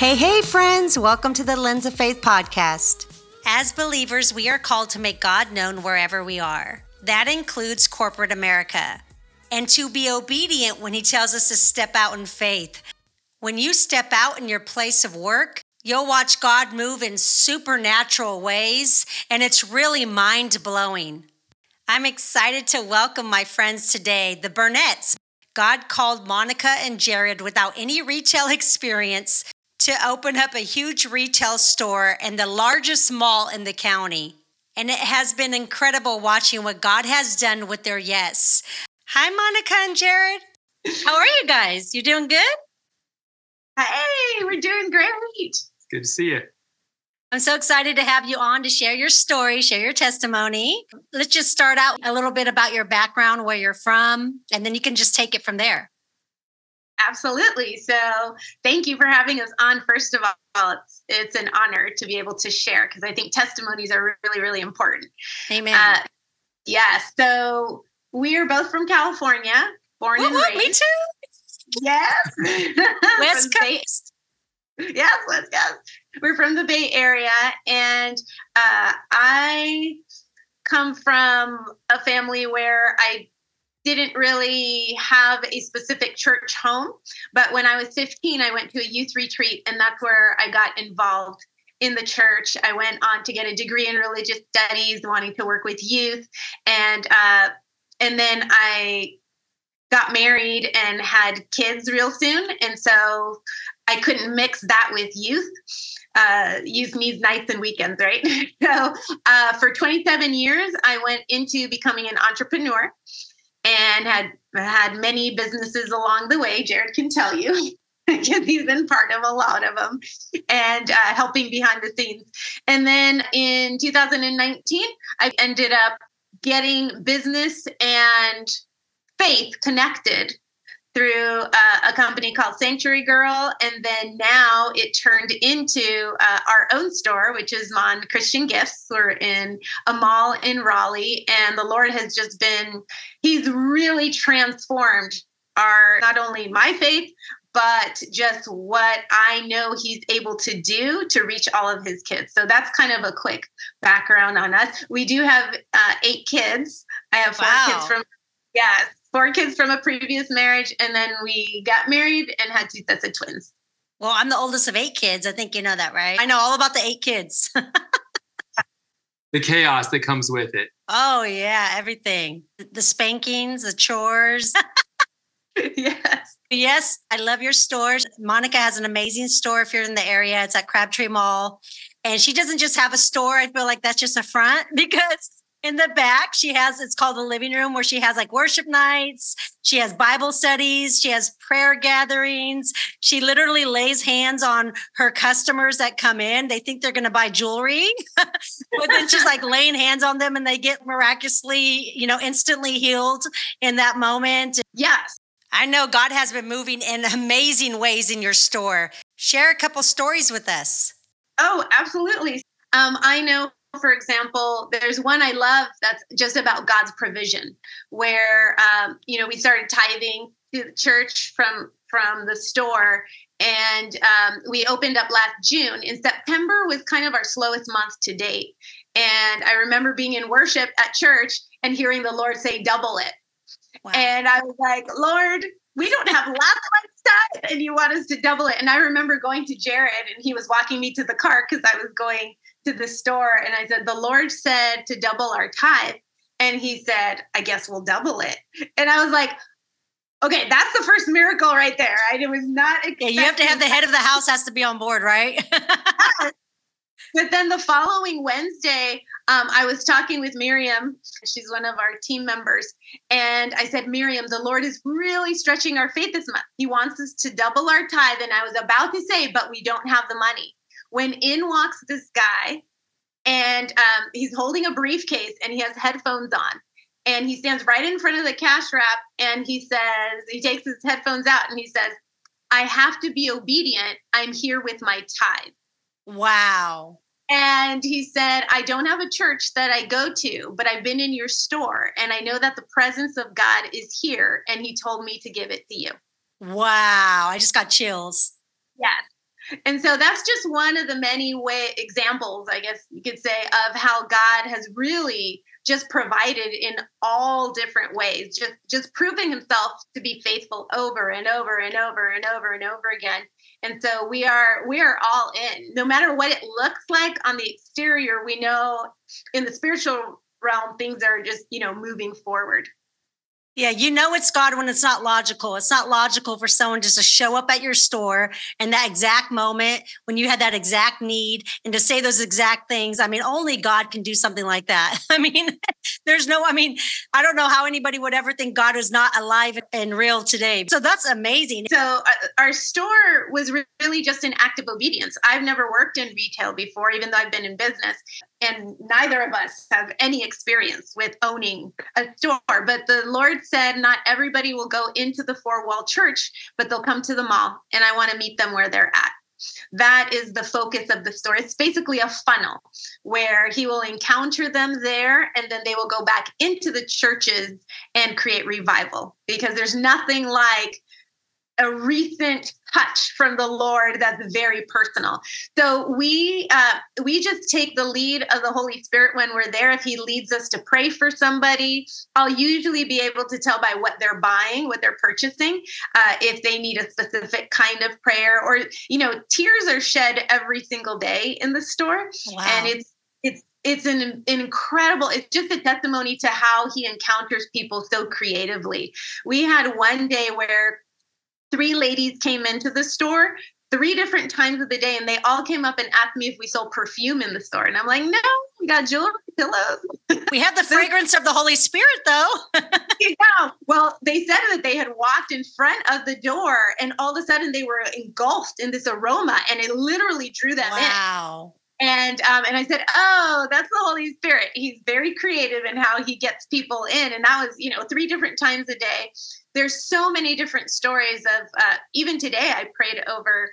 Hey, hey, friends, welcome to the Lens of Faith podcast. As believers, we are called to make God known wherever we are. That includes corporate America. And to be obedient when He tells us to step out in faith. When you step out in your place of work, you'll watch God move in supernatural ways, and it's really mind blowing. I'm excited to welcome my friends today, the Burnetts. God called Monica and Jared without any retail experience to open up a huge retail store in the largest mall in the county. And it has been incredible watching what God has done with their yes. Hi, Monica and Jared. How are you guys? You doing good? Hey, we're doing great. Good to see you. I'm so excited to have you on to share your story, share your testimony. Let's just start out a little bit about your background, where you're from, and then you can just take it from there. Absolutely. So, thank you for having us on. First of all, it's, it's an honor to be able to share because I think testimonies are really, really important. Amen. Uh, yeah. So, we are both from California, born and raised. Me too. Yes. West Coast. yes, West Coast. We're from the Bay Area, and uh, I come from a family where I didn't really have a specific church home. But when I was 15, I went to a youth retreat, and that's where I got involved in the church. I went on to get a degree in religious studies, wanting to work with youth, and uh, and then I got married and had kids real soon, and so I couldn't mix that with youth. Uh, youth needs nights and weekends, right? so uh, for 27 years, I went into becoming an entrepreneur and had had many businesses along the way. Jared can tell you. because he's been part of a lot of them and uh, helping behind the scenes. And then in 2019, I ended up getting business and faith connected through uh, a company called Sanctuary Girl. And then now it turned into uh, our own store, which is Mon Christian Gifts. We're in a mall in Raleigh. And the Lord has just been, He's really transformed our, not only my faith, but just what I know he's able to do to reach all of his kids. So that's kind of a quick background on us. We do have uh, eight kids. I have four wow. kids from, yes, four kids from a previous marriage, and then we got married and had two sets of twins. Well, I'm the oldest of eight kids. I think you know that, right? I know all about the eight kids. the chaos that comes with it. Oh, yeah, everything the spankings, the chores. yes. Yes, I love your stores. Monica has an amazing store if you're in the area. It's at Crabtree Mall. And she doesn't just have a store. I feel like that's just a front because in the back she has it's called the living room where she has like worship nights. She has bible studies. She has prayer gatherings. She literally lays hands on her customers that come in. They think they're going to buy jewelry but then she's like laying hands on them and they get miraculously you know instantly healed in that moment. Yes. I know god has been moving in amazing ways in your store. Share a couple stories with us. Oh absolutely. Um, I know for example, there's one I love that's just about God's provision, where um, you know we started tithing to the church from from the store, and um, we opened up last June. In September was kind of our slowest month to date, and I remember being in worship at church and hearing the Lord say, "Double it," wow. and I was like, "Lord." We don't have last of stuff, and you want us to double it. And I remember going to Jared, and he was walking me to the car because I was going to the store and I said, The Lord said to double our tithe. And he said, I guess we'll double it. And I was like, Okay, that's the first miracle right there. I it was not Yeah, you have to have the head of the house has to be on board, right? but then the following Wednesday, um, I was talking with Miriam. She's one of our team members. And I said, Miriam, the Lord is really stretching our faith this month. He wants us to double our tithe. And I was about to say, but we don't have the money when in walks this guy and um, he's holding a briefcase and he has headphones on and he stands right in front of the cash wrap and he says he takes his headphones out and he says i have to be obedient. I'm here with my tithe. Wow. And he said i don't have a church that i go to but i've been in your store and i know that the presence of god is here and he told me to give it to you. Wow. I just got chills. Yes And so that's just one of the many way examples, I guess you could say, of how God has really just provided in all different ways, just just proving himself to be faithful over and over and over and over and over again. And so we are we are all in. No matter what it looks like on the exterior, we know in the spiritual realm things are just, you know, moving forward. Yeah, you know it's God when it's not logical. It's not logical for someone just to show up at your store in that exact moment when you had that exact need and to say those exact things. I mean, only God can do something like that. I mean, there's no, I mean, I don't know how anybody would ever think God is not alive and real today. So that's amazing. So uh, our store was really just an act of obedience. I've never worked in retail before, even though I've been in business and neither of us have any experience with owning a store. But the Lord said, not everybody will go into the four wall church, but they'll come to the mall, and I want to meet them where they're at. That is the focus of the store. It's basically a funnel where he will encounter them there and then they will go back into the churches and create revival because there's nothing like a recent touch from the Lord that's very personal. So we uh, we just take the lead of the Holy Spirit when we're there. If He leads us to pray for somebody, I'll usually be able to tell by what they're buying, what they're purchasing, uh, if they need a specific kind of prayer, or you know, tears are shed every single day in the store, wow. and it's it's it's an, an, incredible it's just a testimony to how he encounters people so creatively we had one day where three ladies came into the store three different times of the day and they all came up and asked me if we sold perfume in the store and i'm like no we got jewelry pillows we have the fragrance of the holy spirit though yeah well they said that they had walked in front of the door and all of a sudden they were engulfed in this aroma and it literally drew them wow. in wow and um, and I said, "Oh, that's the Holy Spirit. He's very creative in how he gets people in." And that was, you know, three different times a day there's so many different stories of uh, even today i prayed over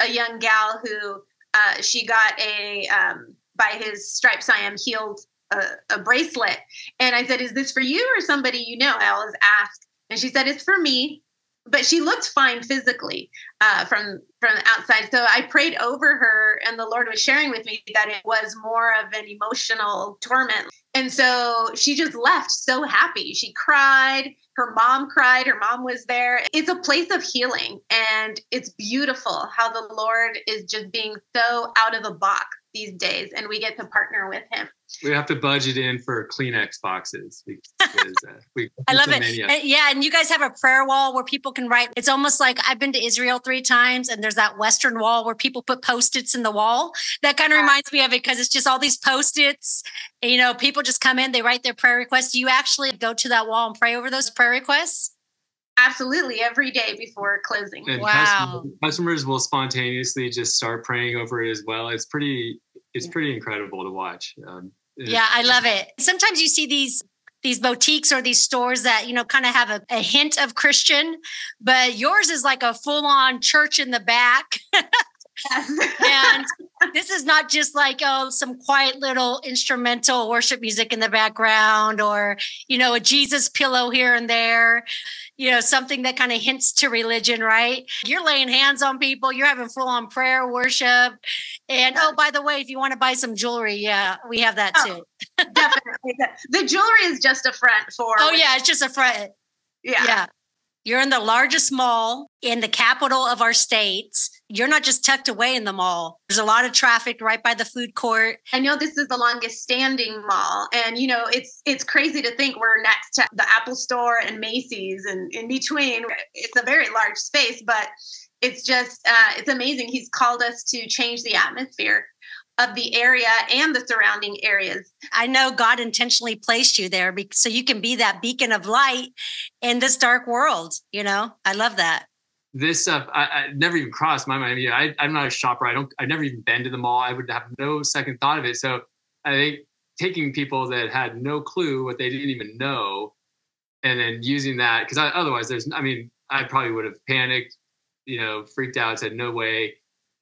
a young gal who uh, she got a um, by his stripes i am healed a, a, bracelet and i said is this for you or somebody you know i always ask and she said it's for me but she looked fine physically uh, from from outside. So I prayed over her, and the Lord was sharing with me that it was more of an emotional torment. And so she just left so happy. She cried. Her mom cried. Her mom was there. It's a place of healing, and it's beautiful how the Lord is just being so out of the box these days, and we get to partner with Him we have to budget in for Kleenex boxes because uh, we. I love it. And, yeah, and you guys have a prayer wall where people can write. It's almost like I've been to Israel three times, and there's that Western wall where people put post-its in the wall. That kind of yeah. reminds me of it because it's just all these post-its. And, you know, people just come in, they write their prayer requests. Do you actually go to that wall and pray over those prayer requests? Absolutely, every day before closing. And wow. Customers, customers will spontaneously just start praying over it as well. It's pretty it's pretty incredible to watch. Um, yeah, I love it. Sometimes you see these these boutiques or these stores that you know kind of have a, a hint of Christian, but yours is like a full on church in the back. and this is not just like oh some quiet little instrumental worship music in the background or you know a jesus pillow here and there you know, something that kind of hints to religion, right? You're laying hands on people, you're having full on prayer, worship. And oh, by the way, if you want to buy some jewelry, yeah, we have that oh, too. definitely. The jewelry is just a front for. Oh, yeah, it's just a front. Yeah. Yeah. You're in the largest mall in the capital of our state. You're not just tucked away in the mall. There's a lot of traffic right by the food court. I know this is the longest standing mall and you know it's it's crazy to think we're next to the Apple store and Macy's and in between it's a very large space but it's just uh, it's amazing he's called us to change the atmosphere of the area and the surrounding areas. I know God intentionally placed you there so you can be that beacon of light in this dark world. You know, I love that. This stuff, I, I never even crossed my mind. Yeah, I, I'm not a shopper. I don't. I've never even been to the mall. I would have no second thought of it. So I think taking people that had no clue what they didn't even know, and then using that because otherwise, there's. I mean, I probably would have panicked, you know, freaked out, said no way.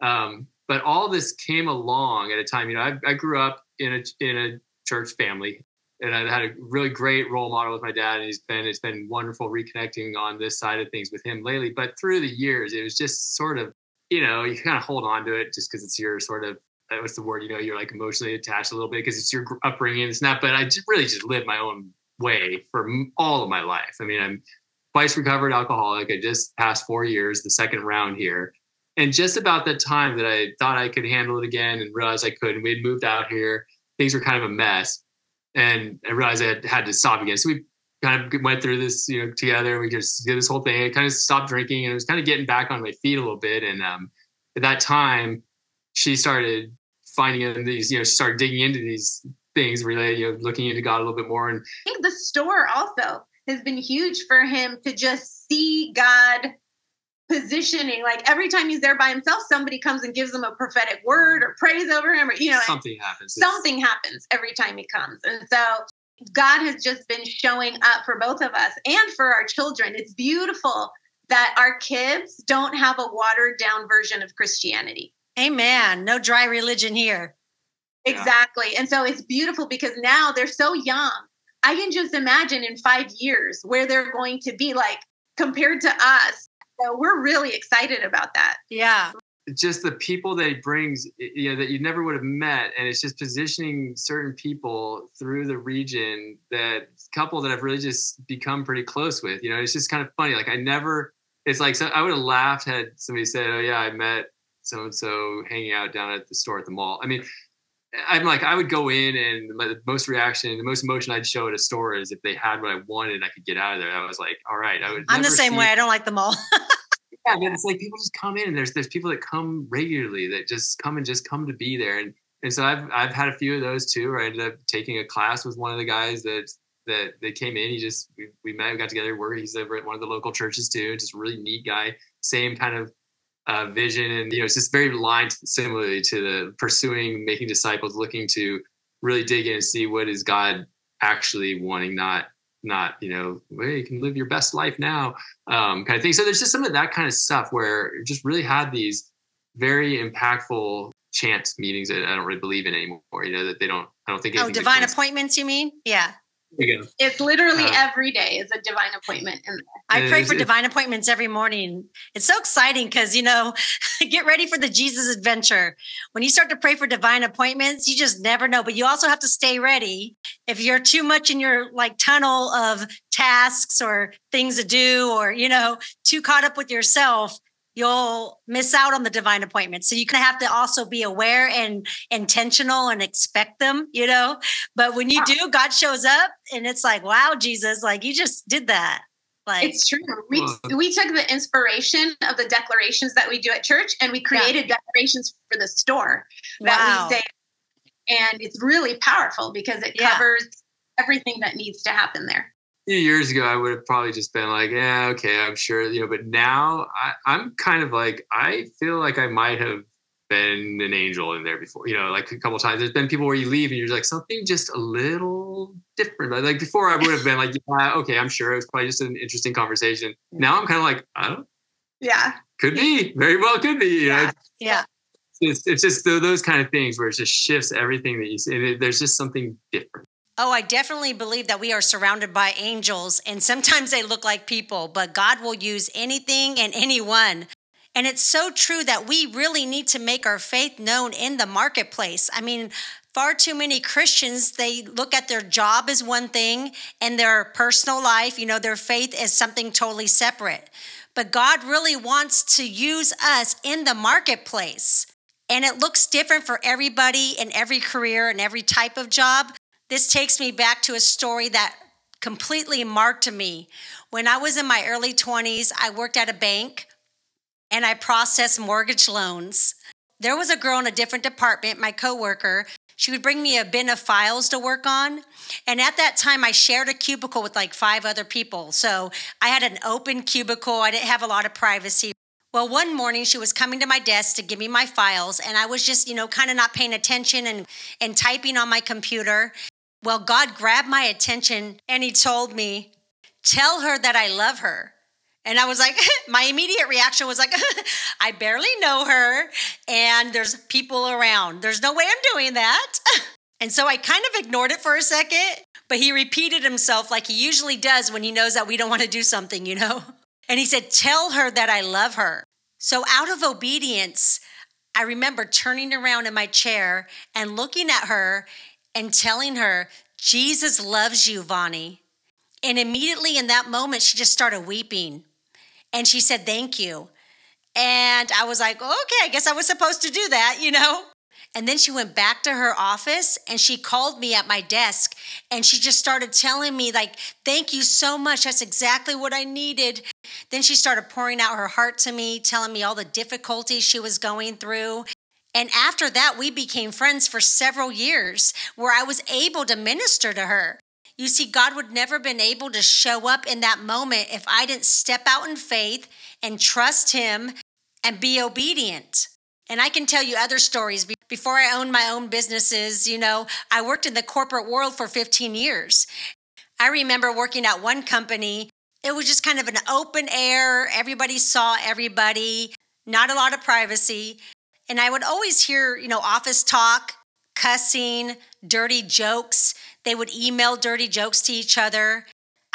Um, but all this came along at a time, you know, I, I grew up in a in a church family, and I had a really great role model with my dad, and he's been it's been wonderful reconnecting on this side of things with him lately. But through the years, it was just sort of you know, you kind of hold on to it just because it's your sort of uh, what's the word? You know, you're like emotionally attached a little bit because it's your upbringing. It's not, but I just really just lived my own way for all of my life. I mean, I'm twice recovered alcoholic. I just passed four years, the second round here. And just about that time that I thought I could handle it again and realized I couldn't, we had moved out here. Things were kind of a mess. And I realized I had, had to stop again. So we kind of went through this, you know, together. We just did this whole thing. I kind of stopped drinking and I was kind of getting back on my feet a little bit. And um, at that time, she started finding these, you know, started digging into these things related, you know, looking into God a little bit more. And I think the store also has been huge for him to just see God positioning. Like every time he's there by himself, somebody comes and gives him a prophetic word or prays over him, or you know, something happens. Something happens every time he comes. And so God has just been showing up for both of us and for our children. It's beautiful that our kids don't have a watered down version of Christianity. Amen. No dry religion here. Exactly. And so it's beautiful because now they're so young. I can just imagine in five years where they're going to be like compared to us. So we're really excited about that. Yeah just the people that he brings you know that you never would have met and it's just positioning certain people through the region that couple that i've really just become pretty close with you know it's just kind of funny like i never it's like so i would have laughed had somebody said oh yeah i met so and so hanging out down at the store at the mall i mean i'm like i would go in and the most reaction the most emotion i'd show at a store is if they had what i wanted and i could get out of there i was like all right i would i'm the same see- way i don't like the mall yeah, man, it's like people just come in and there's there's people that come regularly that just come and just come to be there. And and so I've I've had a few of those too. Where I ended up taking a class with one of the guys that that they came in. He just we, we met, we got together. Where he's over at one of the local churches too. Just really neat guy. Same kind of uh, vision, and you know, it's just very aligned similarly to the pursuing, making disciples, looking to really dig in and see what is God actually wanting, not not you know well, you can live your best life now um, kind of thing. So there's just some of that kind of stuff where just really had these very impactful chance meetings that i don't really believe in anymore you know that they don't i don't think oh divine appointments you mean? Yeah it's literally every day is a divine appointment in there. I pray for divine appointments every morning. It's so exciting because you know, get ready for the Jesus adventure. When you start to pray for divine appointments, you just never know. But you also have to stay ready. If you're too much in your like tunnel of tasks or things to do, or you know, too caught up with yourself, you'll miss out on the divine appointments. So you kind of have to also be aware and intentional and expect them, you know. But when you do, God shows up and it's like, wow, Jesus, like you just did that. Like it's true. We we took the inspiration of the declarations that we do at church and we created yeah. declarations for the store that wow. we say. And it's really powerful because it yeah. covers everything that needs to happen there few years ago, I would have probably just been like, yeah, okay, I'm sure, you know. But now I, I'm kind of like, I feel like I might have been an angel in there before, you know, like a couple times. There's been people where you leave and you're like something just a little different. Like before, I would have been like, yeah, okay, I'm sure it was probably just an interesting conversation. Now I'm kind of like, I don't. Yeah. Could be. Very well could be. yeah. Know? Yeah. It's, it's just those kind of things where it just shifts everything that you see. There's just something different. Oh, I definitely believe that we are surrounded by angels, and sometimes they look like people, but God will use anything and anyone. And it's so true that we really need to make our faith known in the marketplace. I mean, far too many Christians, they look at their job as one thing and their personal life, you know, their faith as something totally separate. But God really wants to use us in the marketplace. And it looks different for everybody in every career and every type of job. This takes me back to a story that completely marked me. When I was in my early 20s, I worked at a bank and I processed mortgage loans. There was a girl in a different department, my coworker. She would bring me a bin of files to work on. And at that time, I shared a cubicle with like five other people. So I had an open cubicle. I didn't have a lot of privacy. Well, one morning she was coming to my desk to give me my files, and I was just, you know, kind of not paying attention and, and typing on my computer. Well, God grabbed my attention and He told me, Tell her that I love her. And I was like, my immediate reaction was like, I barely know her, and there's people around. There's no way I'm doing that. And so I kind of ignored it for a second, but he repeated himself like he usually does when he knows that we don't want to do something, you know? And he said, Tell her that I love her. So, out of obedience, I remember turning around in my chair and looking at her and telling her, Jesus loves you, Vonnie. And immediately in that moment, she just started weeping. And she said, Thank you. And I was like, Okay, I guess I was supposed to do that, you know? And then she went back to her office and she called me at my desk and she just started telling me, like, thank you so much. That's exactly what I needed. Then she started pouring out her heart to me, telling me all the difficulties she was going through. And after that, we became friends for several years where I was able to minister to her. You see, God would never have been able to show up in that moment if I didn't step out in faith and trust Him and be obedient. And I can tell you other stories. Before I owned my own businesses, you know, I worked in the corporate world for 15 years. I remember working at one company. It was just kind of an open air, everybody saw everybody, not a lot of privacy. And I would always hear, you know, office talk, cussing, dirty jokes. They would email dirty jokes to each other.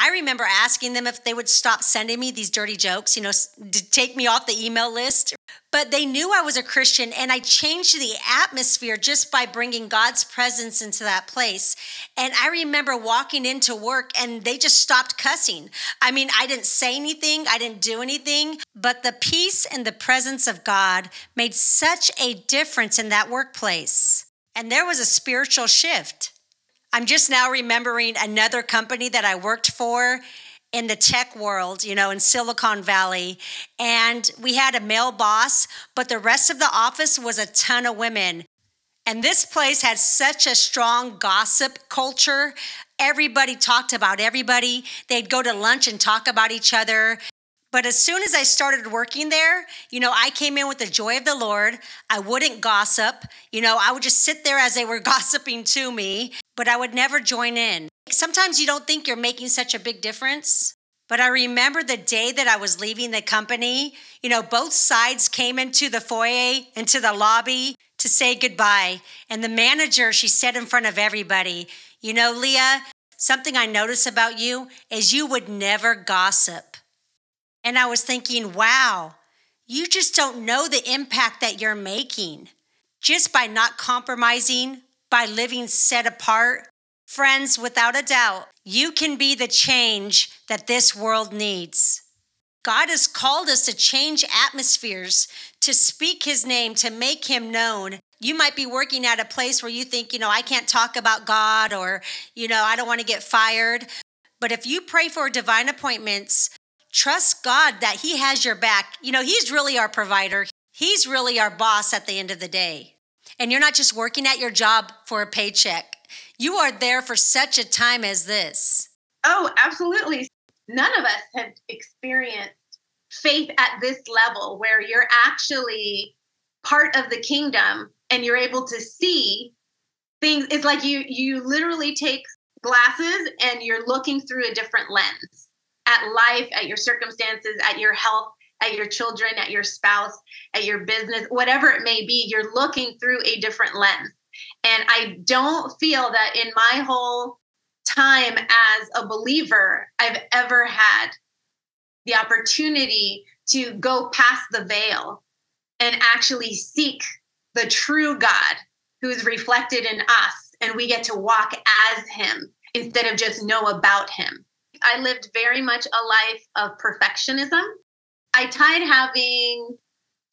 I remember asking them if they would stop sending me these dirty jokes, you know, to take me off the email list. But they knew I was a Christian, and I changed the atmosphere just by bringing God's presence into that place. And I remember walking into work, and they just stopped cussing. I mean, I didn't say anything, I didn't do anything, but the peace and the presence of God made such a difference in that workplace. And there was a spiritual shift. I'm just now remembering another company that I worked for in the tech world, you know, in Silicon Valley. And we had a male boss, but the rest of the office was a ton of women. And this place had such a strong gossip culture. Everybody talked about everybody. They'd go to lunch and talk about each other. But as soon as I started working there, you know, I came in with the joy of the Lord. I wouldn't gossip. You know, I would just sit there as they were gossiping to me, but I would never join in. Sometimes you don't think you're making such a big difference. But I remember the day that I was leaving the company, you know, both sides came into the foyer, into the lobby to say goodbye. And the manager, she said in front of everybody, You know, Leah, something I notice about you is you would never gossip. And I was thinking, wow, you just don't know the impact that you're making just by not compromising, by living set apart. Friends, without a doubt, you can be the change that this world needs. God has called us to change atmospheres, to speak his name, to make him known. You might be working at a place where you think, you know, I can't talk about God or, you know, I don't want to get fired. But if you pray for divine appointments, trust God that He has your back. You know, He's really our provider, He's really our boss at the end of the day. And you're not just working at your job for a paycheck, you are there for such a time as this. Oh, absolutely. None of us have experienced faith at this level where you're actually part of the kingdom and you're able to see things it's like you you literally take glasses and you're looking through a different lens at life, at your circumstances, at your health, at your children, at your spouse, at your business, whatever it may be, you're looking through a different lens. And I don't feel that in my whole time as a believer, I've ever had the opportunity to go past the veil and actually seek the true God who is reflected in us. And we get to walk as Him instead of just know about Him. I lived very much a life of perfectionism. I tied having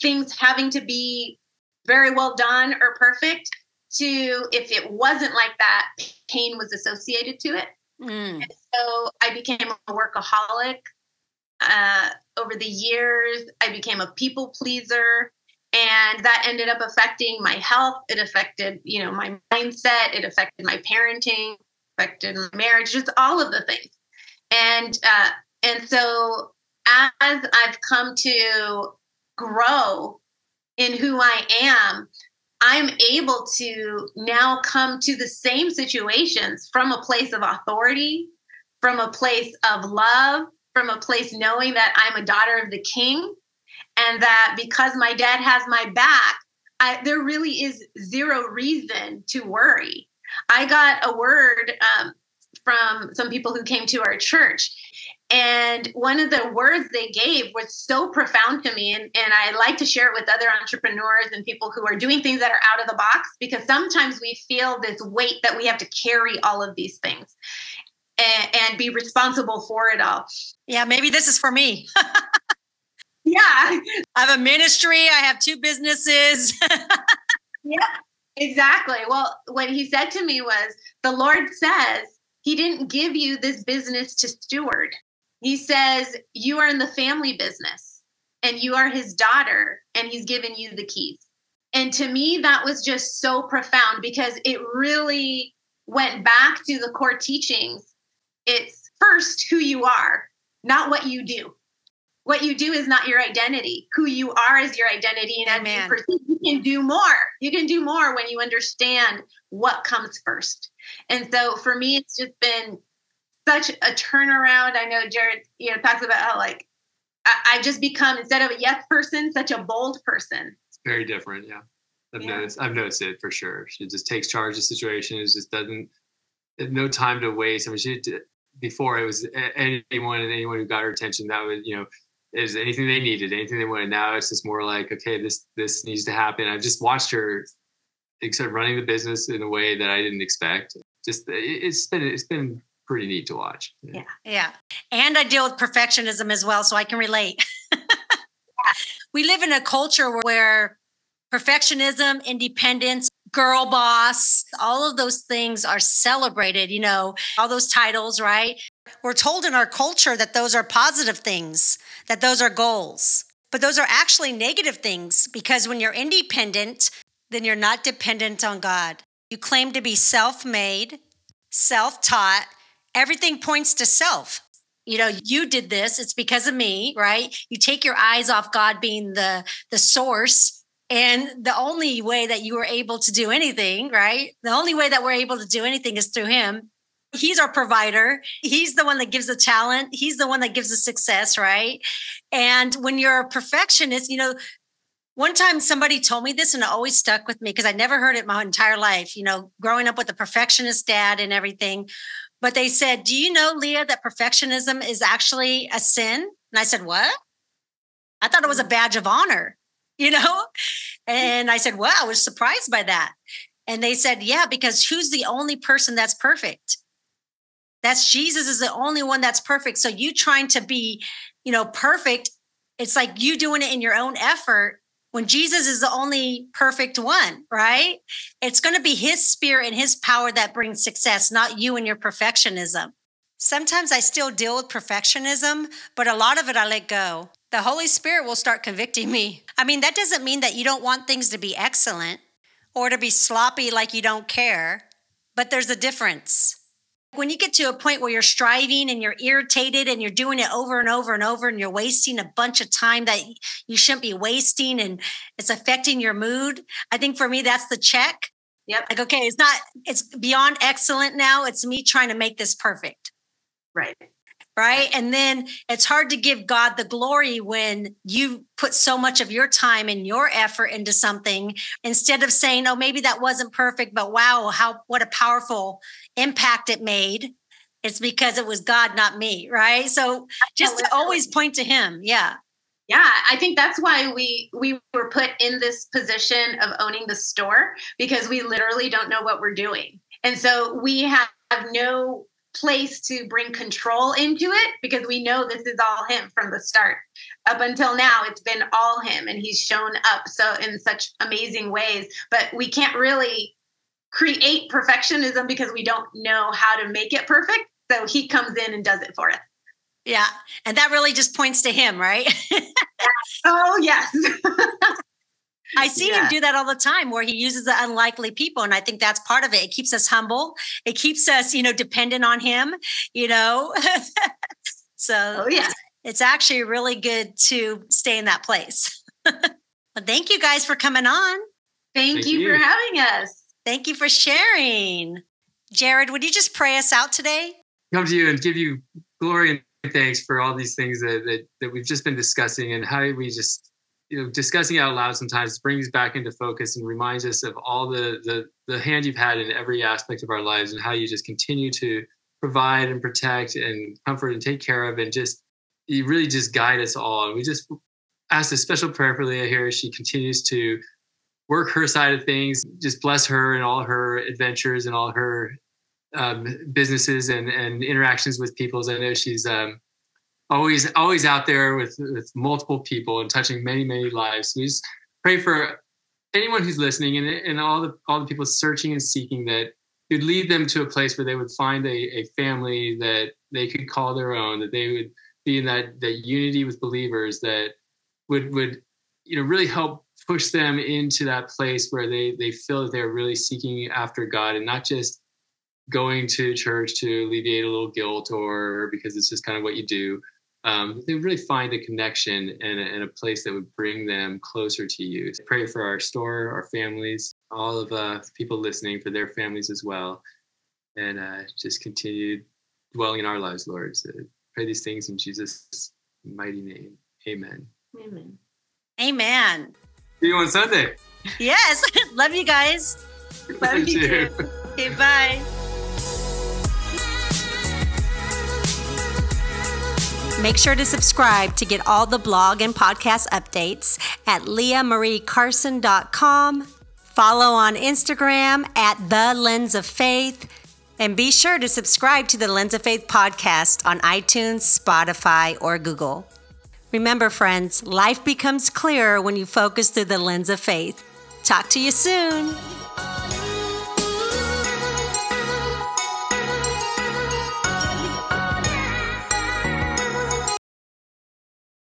things having to be very well done or perfect to if it wasn't like that, pain was associated to it. Mm. so I became a workaholic. Uh, over the years, I became a people pleaser, and that ended up affecting my health. It affected, you know, my mindset. It affected my parenting, affected my marriage, just all of the things and uh, and so as I've come to grow in who I am, I'm able to now come to the same situations from a place of authority, from a place of love, from a place knowing that I'm a daughter of the King, and that because my dad has my back, I, there really is zero reason to worry. I got a word um, from some people who came to our church. And one of the words they gave was so profound to me. And, and I like to share it with other entrepreneurs and people who are doing things that are out of the box because sometimes we feel this weight that we have to carry all of these things and, and be responsible for it all. Yeah, maybe this is for me. yeah. I have a ministry, I have two businesses. yeah, exactly. Well, what he said to me was the Lord says, he didn't give you this business to steward. He says, You are in the family business and you are his daughter, and he's given you the keys. And to me, that was just so profound because it really went back to the core teachings. It's first who you are, not what you do. What you do is not your identity. Who you are is your identity. And as you, you can do more. You can do more when you understand what comes first. And so for me, it's just been such a turnaround. I know Jared, you know, talks about how like I, I just become instead of a yes person, such a bold person. It's very different. Yeah. I've yeah. noticed I've noticed it for sure. She just takes charge of the situation. It just doesn't no time to waste. I mean, she did, before it was anyone and anyone who got her attention that was you know is anything they needed, anything they wanted. Now it's just more like okay, this this needs to happen. I've just watched her except running the business in a way that I didn't expect. Just it's been it's been pretty neat to watch. Yeah. yeah. And I deal with perfectionism as well, so I can relate. we live in a culture where perfectionism, independence, girl boss, all of those things are celebrated, you know, all those titles, right? We're told in our culture that those are positive things, that those are goals. But those are actually negative things because when you're independent, then you're not dependent on God. You claim to be self made, self taught, everything points to self. You know, you did this, it's because of me, right? You take your eyes off God being the the source and the only way that you were able to do anything, right? The only way that we're able to do anything is through him. He's our provider. He's the one that gives the talent. He's the one that gives the success, right? And when you're a perfectionist, you know, one time somebody told me this and it always stuck with me because I never heard it my entire life, you know, growing up with a perfectionist dad and everything. But they said, Do you know, Leah, that perfectionism is actually a sin? And I said, What? I thought it was a mm. badge of honor, you know? And I said, Well, I was surprised by that. And they said, Yeah, because who's the only person that's perfect? That's Jesus is the only one that's perfect. So you trying to be, you know, perfect, it's like you doing it in your own effort when Jesus is the only perfect one, right? It's going to be his spirit and his power that brings success, not you and your perfectionism. Sometimes I still deal with perfectionism, but a lot of it I let go. The Holy Spirit will start convicting me. I mean, that doesn't mean that you don't want things to be excellent or to be sloppy like you don't care, but there's a difference. When you get to a point where you're striving and you're irritated and you're doing it over and over and over and you're wasting a bunch of time that you shouldn't be wasting and it's affecting your mood, I think for me, that's the check. Yep. Like, okay, it's not, it's beyond excellent now. It's me trying to make this perfect. Right right? And then it's hard to give God the glory when you put so much of your time and your effort into something instead of saying, "Oh, maybe that wasn't perfect, but wow, how what a powerful impact it made." It's because it was God, not me, right? So just to always point to him. Yeah. Yeah, I think that's why we we were put in this position of owning the store because we literally don't know what we're doing. And so we have no place to bring control into it because we know this is all him from the start. Up until now, it's been all him, and he's shown up so in such amazing ways. But we can't really create perfectionism because we don't know how to make it perfect. So he comes in and does it for us. Yeah. And that really just points to him, right? oh, yes. I see yeah. him do that all the time where he uses the unlikely people. And I think that's part of it. It keeps us humble. It keeps us, you know, dependent on him, you know. so oh, yeah. It's, it's, actually really good to stay in that place. well, thank you guys for coming on. Thank, thank you, you for having us. Thank you for sharing. Jared, would you just pray us out today? Come to you and give you glory and thanks for all these things that, that, that we've just been discussing and how we just you know, discussing out loud sometimes brings back into focus and reminds us of all the, the the hand you've had in every aspect of our lives and how you just continue to provide and protect and comfort and take care of and just you really just guide us all. And we just ask a special prayer for Leah here she continues to work her side of things. Just bless her and all her adventures and all her um, businesses and, and interactions with people. As I know she's um, always always out there with, with multiple people and touching many many lives. So we just pray for anyone who's listening and, and all the all the people searching and seeking that you'd lead them to a place where they would find a, a family that they could call their own, that they would be in that that unity with believers that would would you know really help push them into that place where they they feel that they're really seeking after God and not just going to church to alleviate a little guilt or because it's just kind of what you do. Um, they really find a connection and a, and a, place that would bring them closer to you. So pray for our store, our families, all of uh, people listening, for their families as well, and uh, just continue dwelling in our lives, Lord. So pray these things in Jesus' mighty name. Amen. Amen. Amen. See you on Sunday. Yes. Love you guys. Love you too. Okay, bye. Make sure to subscribe to get all the blog and podcast updates at leahmariecarson.com. Follow on Instagram at The Lens of Faith. And be sure to subscribe to the Lens of Faith podcast on iTunes, Spotify, or Google. Remember, friends, life becomes clearer when you focus through the lens of faith. Talk to you soon.